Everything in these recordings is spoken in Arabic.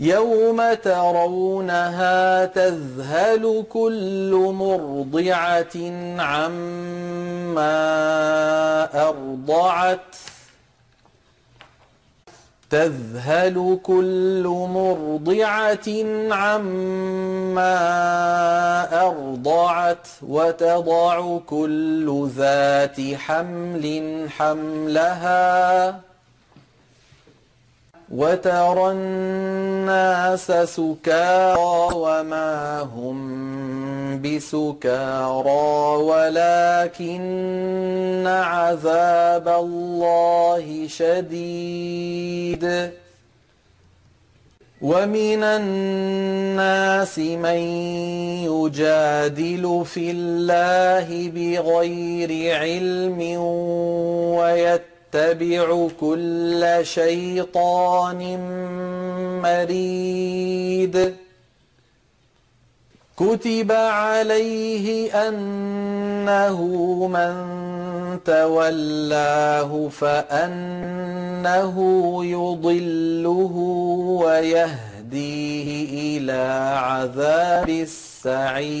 يوم ترونها تذهل كل مرضعة عما أرضعت تذهل كل مرضعة عما أرضعت وتضع كل ذات حمل حملها وترى الناس سكارى وما هم بسكارى ولكن عذاب الله شديد. ومن الناس من يجادل في الله بغير علم ويتبع يتبع كل شيطان مريد. كتب عليه أنه من تولاه فأنه يضله ويهديه إلى عذاب السعير.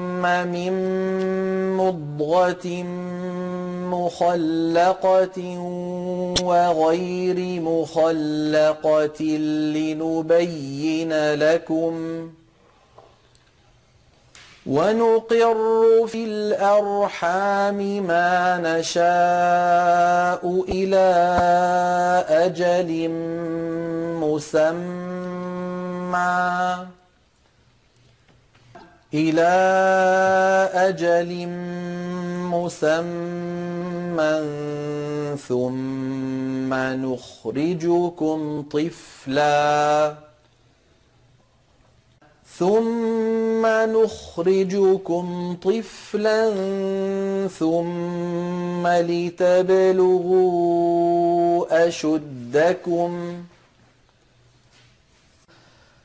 من مضغة مخلقة وغير مخلقة لنبين لكم ونقر في الأرحام ما نشاء إلى أجل مسمى إلى أجل مسمى ثم نخرجكم طفلا. ثم نخرجكم طفلا ثم لتبلغوا أشدكم.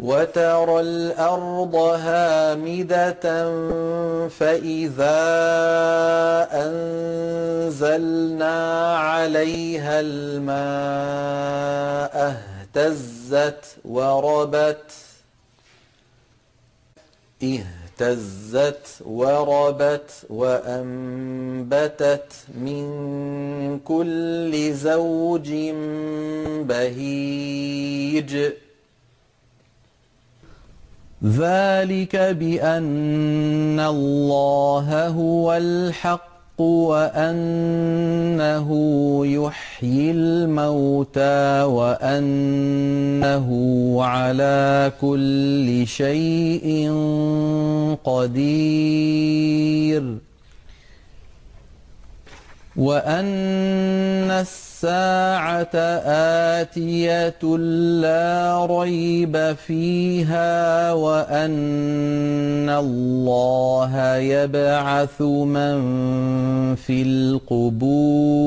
وترى الأرض هامدة فإذا أنزلنا عليها الماء اهتزت وربت اهتزت وربت وأنبتت من كل زوج بهيج ذلك بأن الله هو الحق وأنه يحيي الموتى وأنه على كل شيء قدير وأن الساعة آتية لا ريب فيها وأن الله يبعث من في القبور.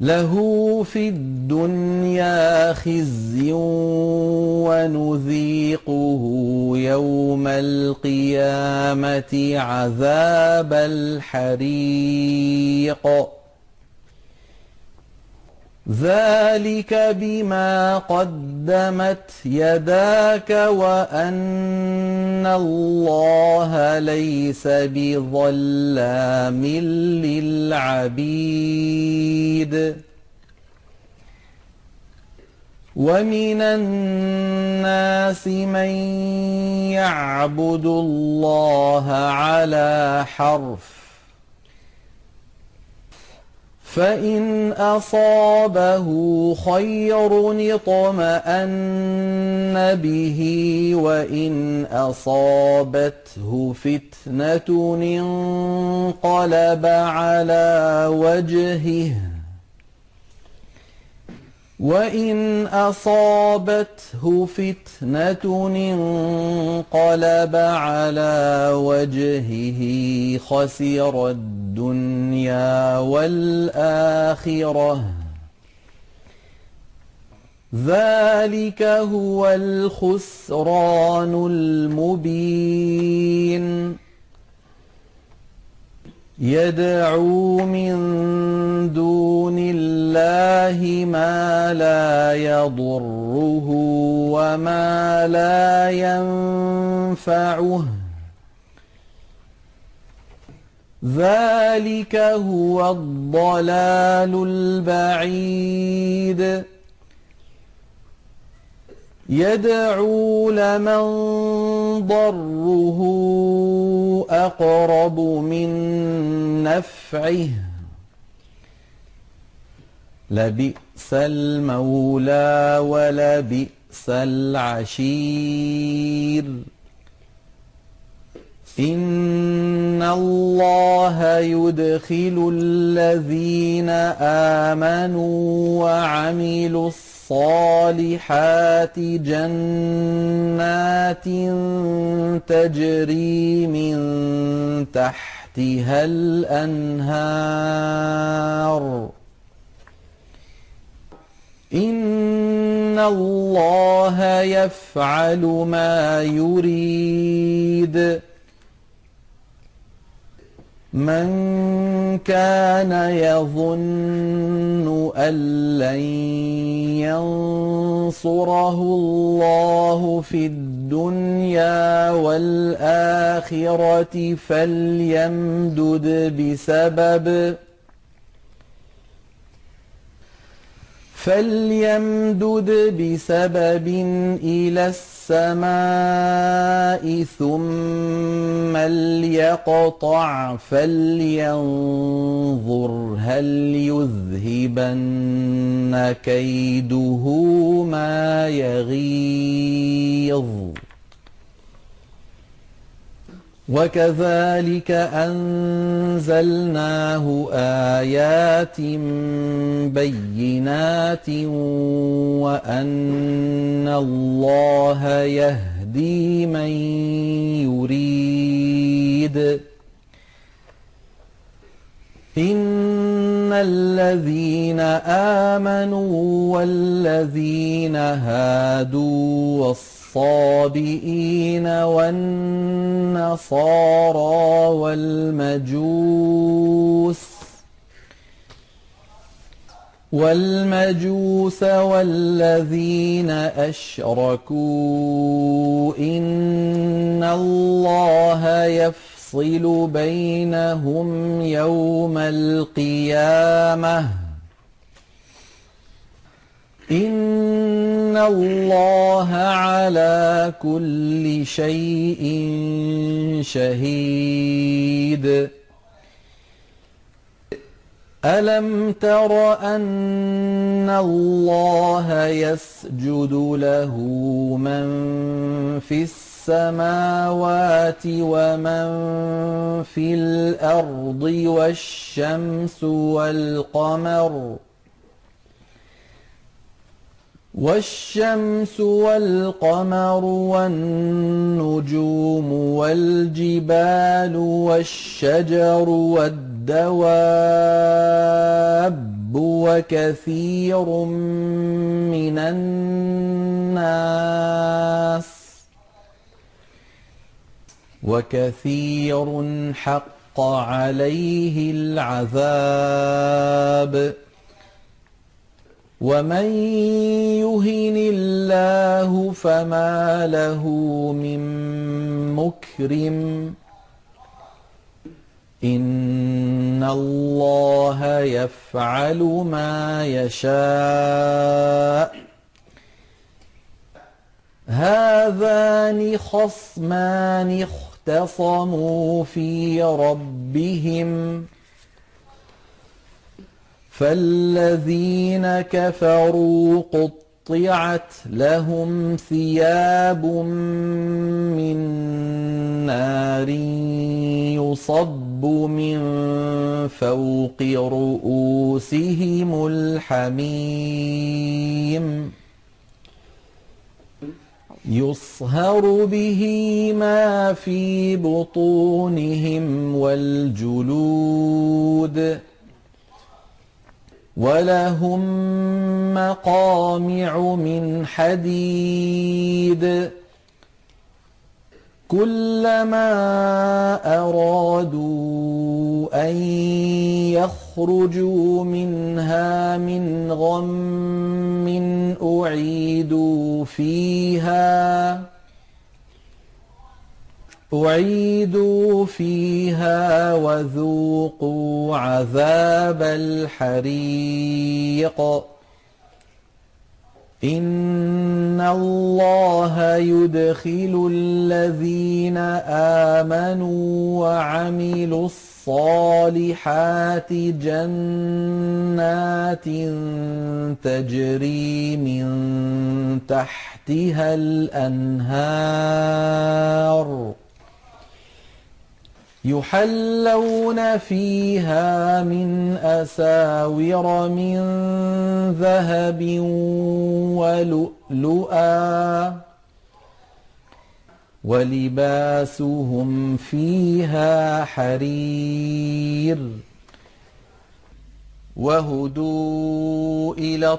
له في الدنيا خزي ونذيقه يوم القيامة عذاب الحريق. ذلك بما قدمت يداك وأن الله ليس بظلام للعبيد ومن الناس من يعبد الله على حرف فإن أصابه خير اطمأن به وإن أصابته فتنة انقلب على وجهه وإن أصابته فتنة انقلب على وجهه خسر الدنيا والآخرة ذلك هو الخسران المبين يدعو من دون الله ما لا يضره وما لا ينفعه. ذلك هو الضلال البعيد. يدعو لمن ضره أقرب من نفعه. لبئس المولى ولبئس العشير. إن الله يدخل الذين آمنوا وعملوا الصالحات جنات تجري من تحتها الأنهار إن الله يفعل ما يريد من كان يظن أن لن ينصره الله في الدنيا والآخرة فليمدد بسبب فليمدد بسبب إلى السماء ثم ليقطع فلينظر هل يذهبن كيده ما يغيظ. وكذلك أنزلناه آيات بينات وأن الله يهدي من يريد. إن الذين آمنوا والذين هادوا والصالحين الصابئين والنصارى والمجوس والمجوس والذين أشركوا إن الله يفصل بينهم يوم القيامة إن الله على كل شيء شهيد ألم تر أن الله يسجد له من في السماوات ومن في الأرض والشمس والقمر والشمس والقمر والنجوم والجبال والشجر والدواب وكثير من الناس وكثير حق عليه العذاب ومن يهن الله فما له من مكرم إن الله يفعل ما يشاء هذان خصمان اختصموا في ربهم فالذين كفروا قطعت لهم ثياب من نار يصب من فوق رؤوسهم الحميم يصهر به ما في بطونهم والجلود ولهم مقامع من حديد كلما أرادوا أن يخرجوا منها من غم أعيدوا فيها أعيدوا فيها وذوقوا عذاب الحريق. إن الله يدخل الذين آمنوا وعملوا الصالحات جنات تجري من تحتها الأنهار. يحلون فيها من أساور من ذهب ولؤلؤا ولباسهم فيها حرير وهدوا إلى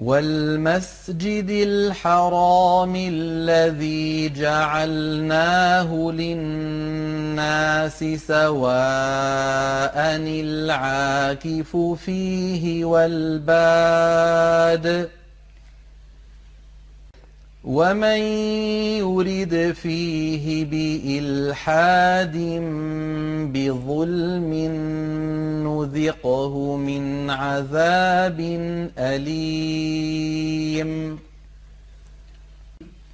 والمسجد الحرام الذي جعلناه للناس سواء العاكف فيه والباد. ومن يرد فيه بإلحاد بظلم من عذاب أليم.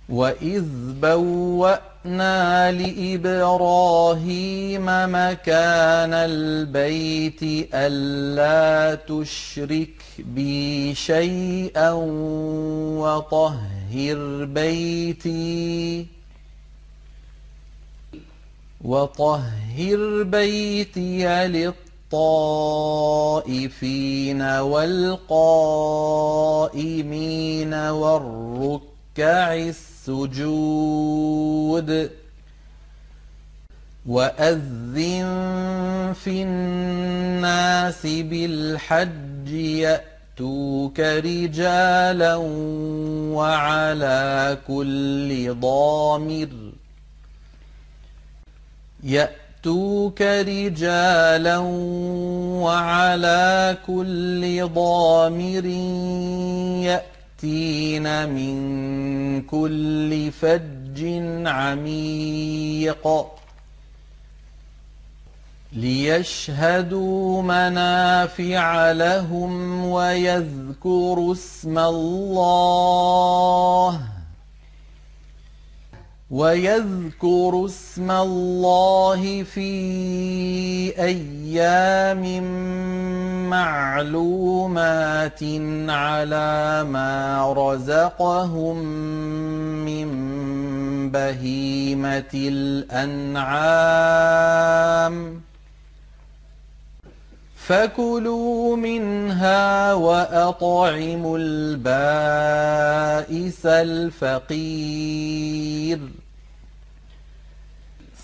وإذ بوأنا لإبراهيم مكان البيت ألا تشرك بي شيئا وطهر بيتي وطهر بيتي للطهر الطائفين والقائمين والركع السجود وأذن في الناس بالحج يأتوك رجالا وعلى كل ضامر يأتوك رجالا وعلى كل ضامر يأتين من كل فج عميق. ليشهدوا منافع لهم ويذكروا اسم الله. ويذكروا اسم الله في أيام معلومات على ما رزقهم من بهيمة الأنعام. فكلوا منها وأطعموا البائس الفقير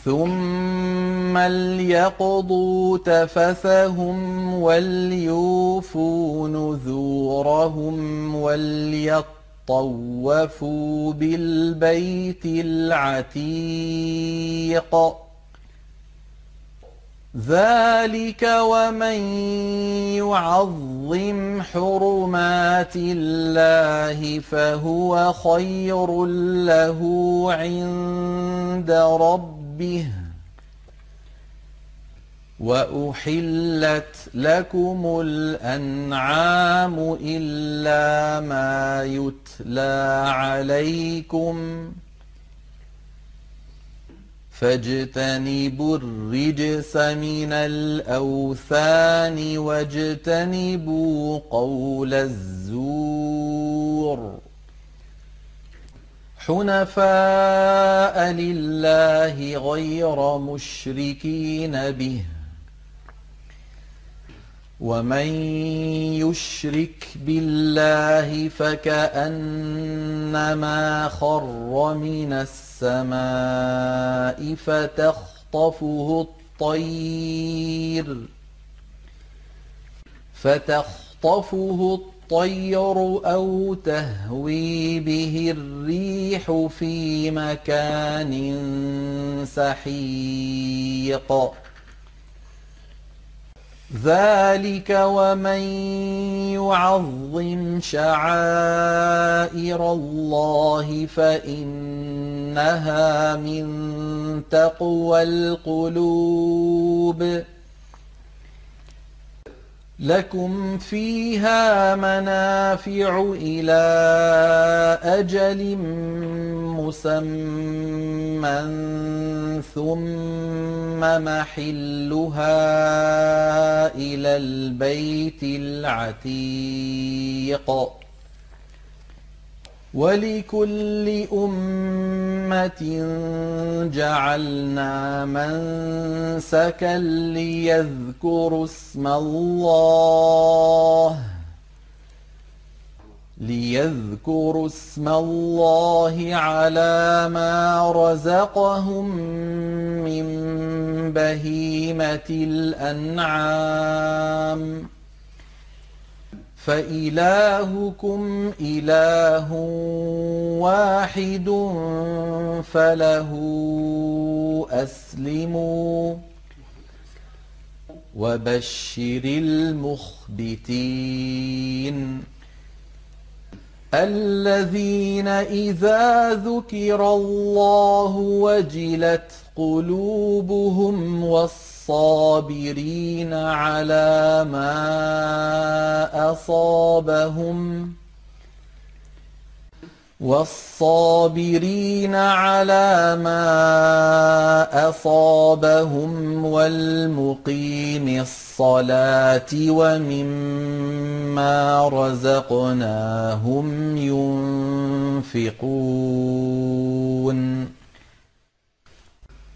ثم ليقضوا تفثهم وليوفوا نذورهم وليطوفوا بالبيت العتيق ذلك ومن يعظم حرمات الله فهو خير له عند ربه واحلت لكم الانعام الا ما يتلى عليكم فاجتنبوا الرجس من الأوثان واجتنبوا قول الزور. حنفاء لله غير مشركين به. ومن يشرك بالله فكأنما خر من السماء فتخطفه الطير. فتخطفه الطير أو تهوي به الريح في مكان سحيق. ذلك ومن يعظم شعائر الله فإنها من تقوى القلوب. لكم فيها منافع إلى أجل مسمى ثم محلها إلى البيت العتيق. ولكل أمة جعلنا منسكا ليذكروا اسم الله ليذكروا اسم الله على ما رزقهم من بهيمة الأنعام. فإلهكم إله واحد فله أسلموا وبشر المخبتين الذين إذا ذكر الله وجلت قلوبهم والصابرين على ما أصابهم والصابرين على ما أصابهم والمقيم الصلاة ومما رزقناهم ينفقون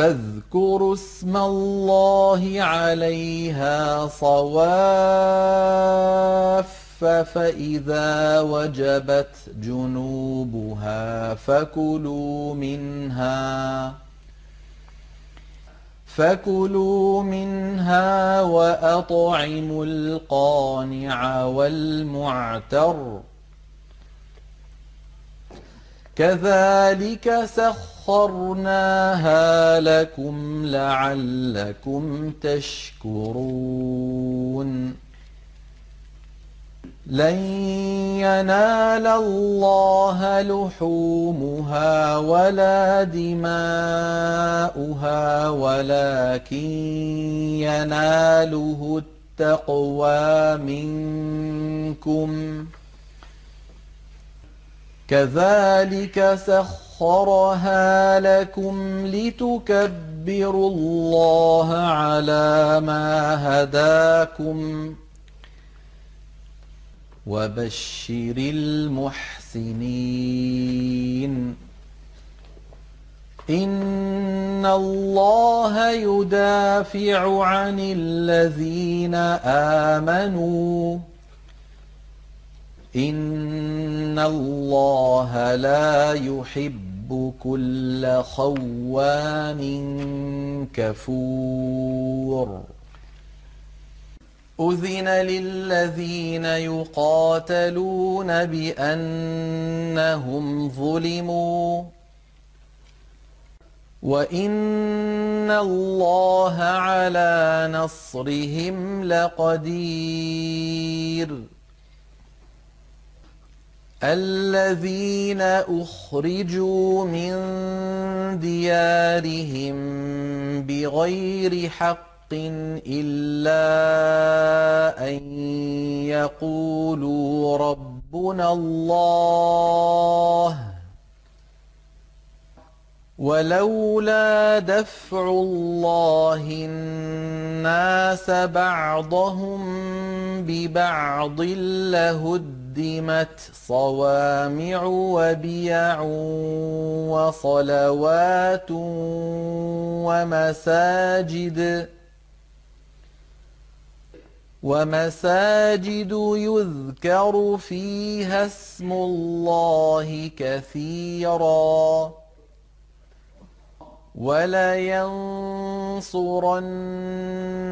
فاذكروا اسم الله عليها صواف فإذا وجبت جنوبها فكلوا منها فكلوا منها وأطعموا القانع والمعتر. كذلك سخرناها لكم لعلكم تشكرون. لن ينال الله لحومها ولا دماؤها ولكن يناله التقوى منكم. كذلك سخرها لكم لتكبروا الله على ما هداكم وبشر المحسنين. إن الله يدافع عن الذين آمنوا ان الله لا يحب كل خوان كفور أذن للذين يقاتلون بأنهم ظلموا وإن الله على نصرهم لقدير الذين أخرجوا من ديارهم بغير حق إلا أن يقولوا ربنا الله ولولا دفع الله الناس بعضهم ببعض لهدمت صوامع وبيع وصلوات ومساجد ومساجد يذكر فيها اسم الله كثيرا ولينصرن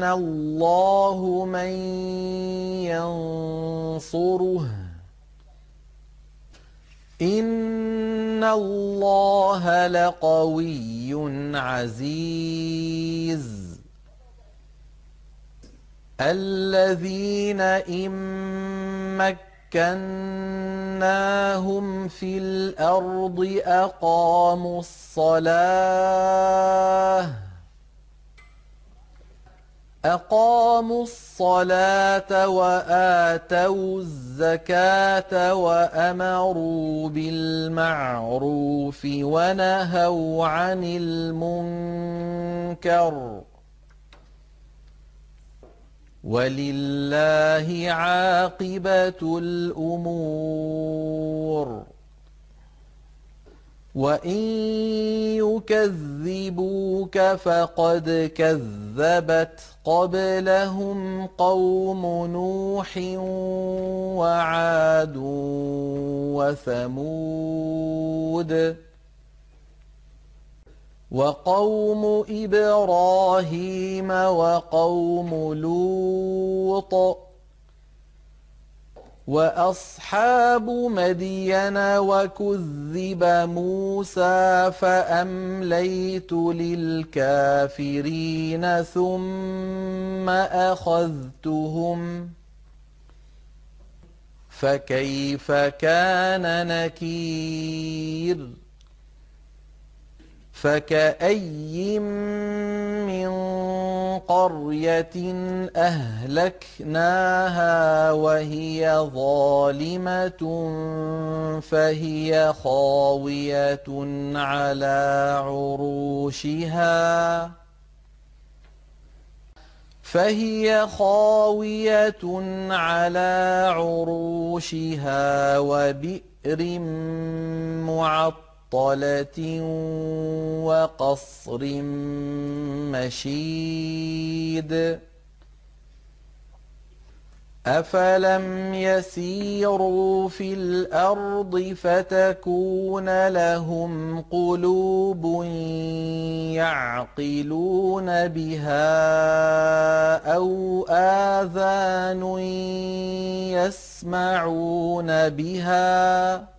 الله من ينصره ان الله لقوي عزيز. الذين إن مكناهم في الأرض أقاموا الصلاة أقاموا الصلاة وآتوا الزكاة وأمروا بالمعروف ونهوا عن المنكر ولله عاقبة الأمور وإن يكذبوك فقد كذبت قبلهم قوم نوح وعاد وثمود وقوم إبراهيم وقوم لوط وأصحاب مدين وكذب موسى فأمليت للكافرين ثم أخذتهم فكيف كان نكير فكأي من قرية أهلكناها وهي ظالمة فهي خاوية على عروشها. فهي خاوية على عروشها وبئر معطلة معطلة وقصر مشيد أفلم يسيروا في الأرض فتكون لهم قلوب يعقلون بها أو آذان يسمعون بها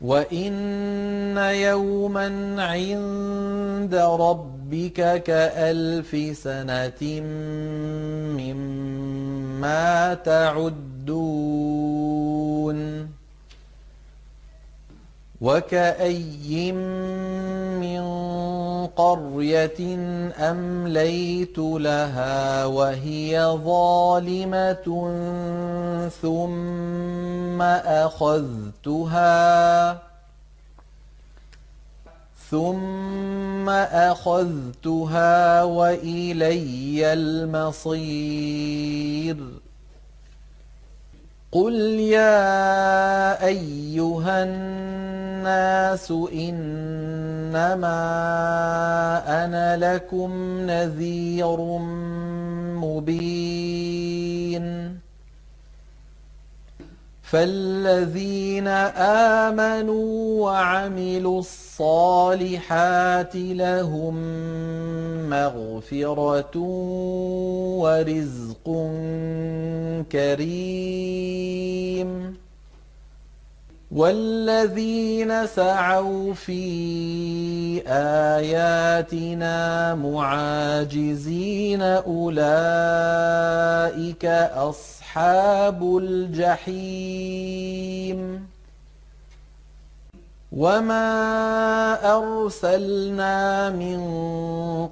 وإن يوما عند ربك كألف سنة مما تعدون وكأي من قرية أمليت لها وهي ظالمة ثم أخذتها ثم أخذتها وإلي المصير قل يا أيها الناس إنما أنا لكم نذير مبين فالذين آمنوا وعملوا الصالحات لهم مغفرة ورزق كريم والذين سعوا في آياتنا معاجزين أولئك أصحاب الجحيم. وما أرسلنا من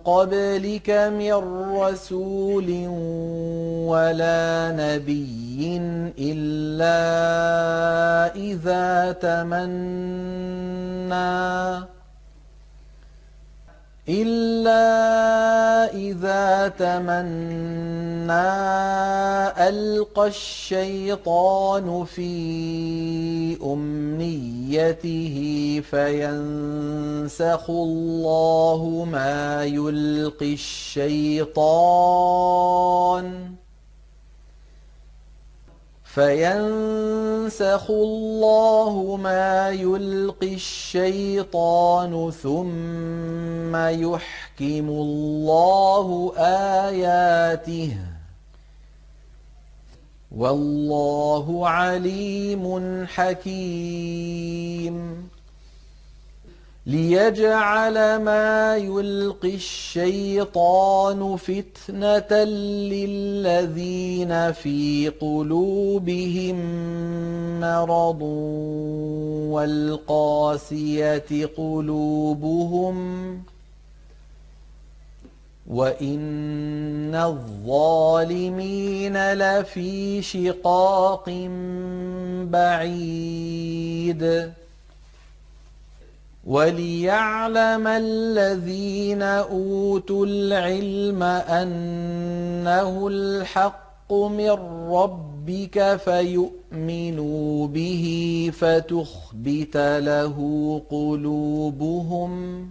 قبلك من رسول ولا نبي إلا إذا تمنّى إلا إذا تمنى ألقى الشيطان في أمنيته فينسخ الله ما يلقي الشيطان فينسخ الله ما يلقي الشيطان ثم يحكم الله آياته والله عليم حكيم ليجعل ما يلقي الشيطان فتنة للذين في قلوبهم مرض والقاسية قلوبهم وإن الظالمين لفي شقاق بعيد وليعلم الذين أوتوا العلم أنه الحق من ربك فيؤمنوا به فتخبت له قلوبهم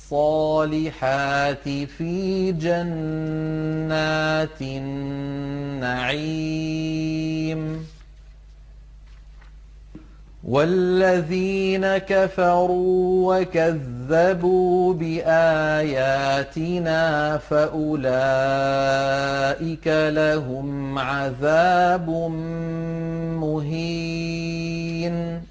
الصالحات في جنات النعيم. والذين كفروا وكذبوا بآياتنا فأولئك لهم عذاب مهين.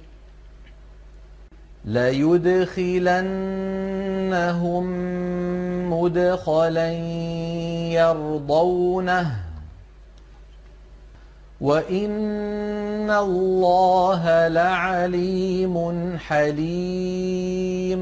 ليدخلنهم مدخلا يرضونه. وإن الله لعليم حليم.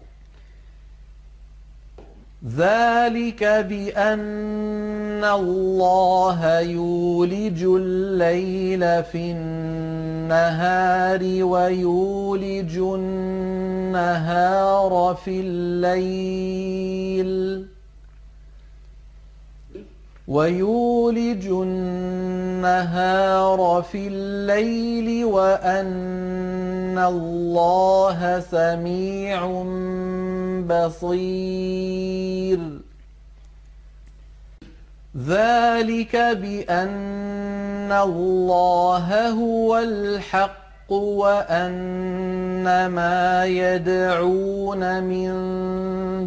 ذلك بأن الله يولج الليل في النهار ويولج النهار في الليل ويولج النهار في الليل وأن الله سميع بصير. ذلك بأن الله هو الحق وأن ما يدعون من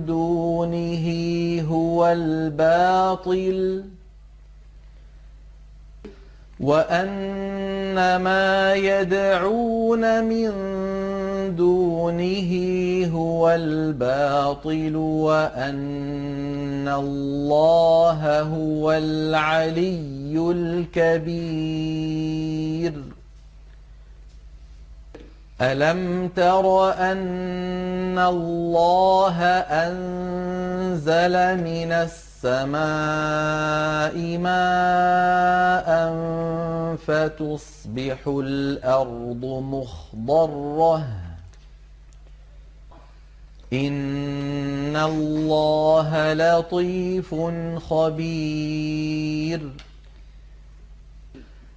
دونه هو الباطل وأن ما يدعون من دونه هو الباطل وأن الله هو العلي الكبير ألم تر أن الله أنزل من السماء ماء فتصبح الأرض مخضرة إن الله لطيف خبير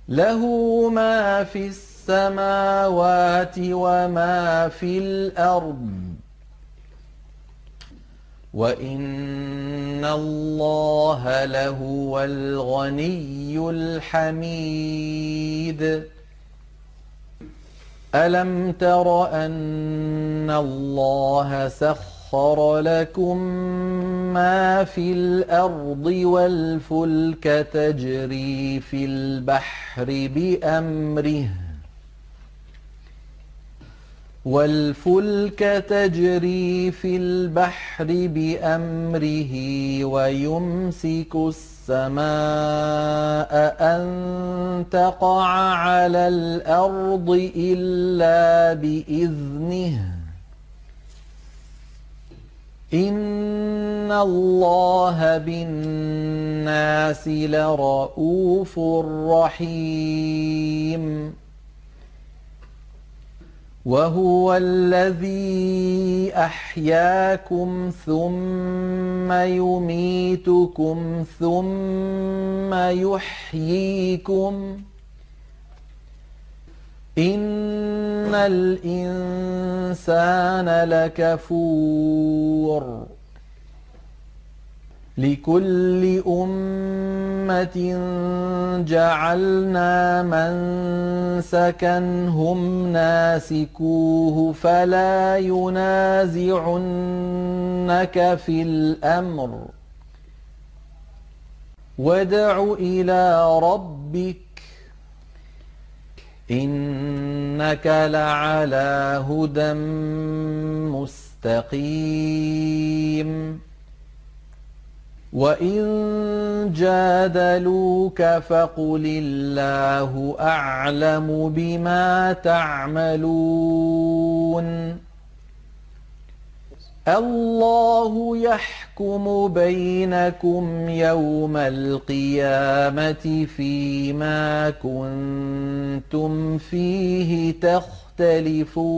له ما في السماوات وما في الأرض. وإن الله لهو الغني الحميد. ألم تر أن الله سخر لكم ما في الأرض والفلك تجري في البحر بأمره؟ والفلك تجري في البحر بأمره ويمسك السماء أن تقع على الأرض إلا بإذنه. إن الله بالناس لرءوف رحيم. وهو الذي أحياكم ثم يميتكم ثم يحييكم. إن الإنسان لكفور لكل أمة جعلنا منسكا هم ناسكوه فلا ينازعنك في الأمر. وادع إلى ربك إنك لعلى هدى مستقيم. وإن جادلوك فقل الله أعلم بما تعملون الله يحكم بينكم يوم القيامة فيما كنتم فيه تختلفون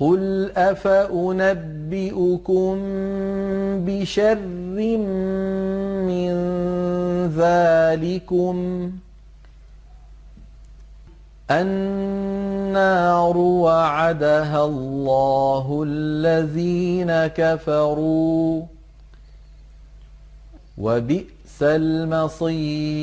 قل افانبئكم بشر من ذلكم النار وعدها الله الذين كفروا وبئس المصير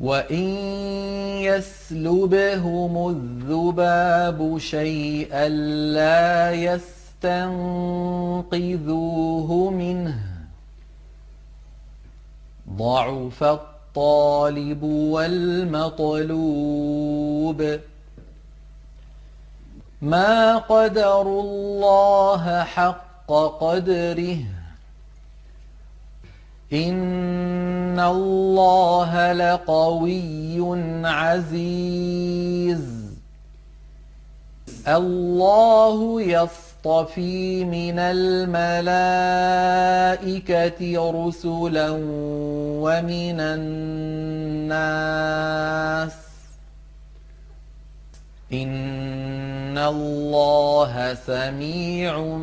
وإن يسلبهم الذباب شيئا لا يستنقذوه منه ضعف الطالب والمطلوب ما قدروا الله حق قدره إن الله لقوي عزيز. الله يصطفي من الملائكة رسلا ومن الناس. إن الله سميع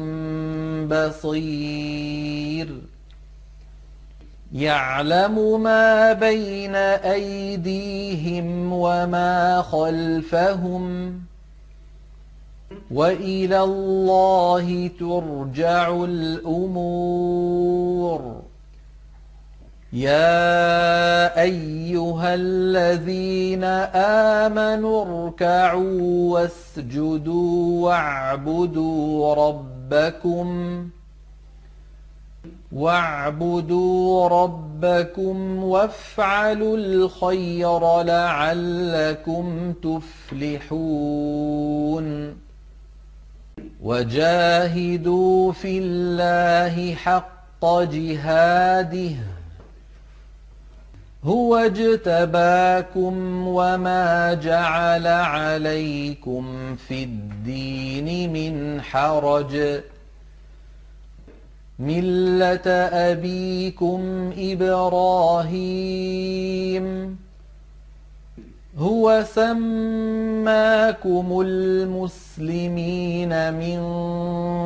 بصير. يعلم ما بين أيديهم وما خلفهم وإلى الله ترجع الأمور. يا أيها الذين آمنوا اركعوا واسجدوا واعبدوا ربكم واعبدوا ربكم وافعلوا الخير لعلكم تفلحون. وجاهدوا في الله حق جهاده. هو اجتباكم وما جعل عليكم في الدين من حرج. مله ابيكم إبراهيم. هو سماكم المسلمين من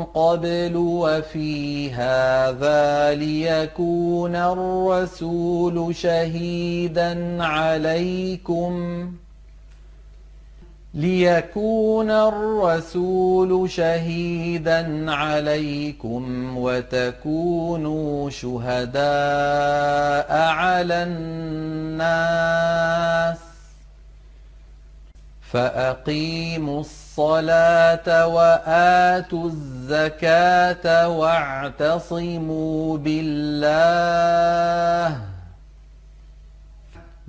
قبل وفي هذا ليكون الرسول شهيدا عليكم. ليكون الرسول شهيدا عليكم وتكونوا شهداء على الناس. فأقيموا الصلاة وآتوا الزكاة واعتصموا بالله.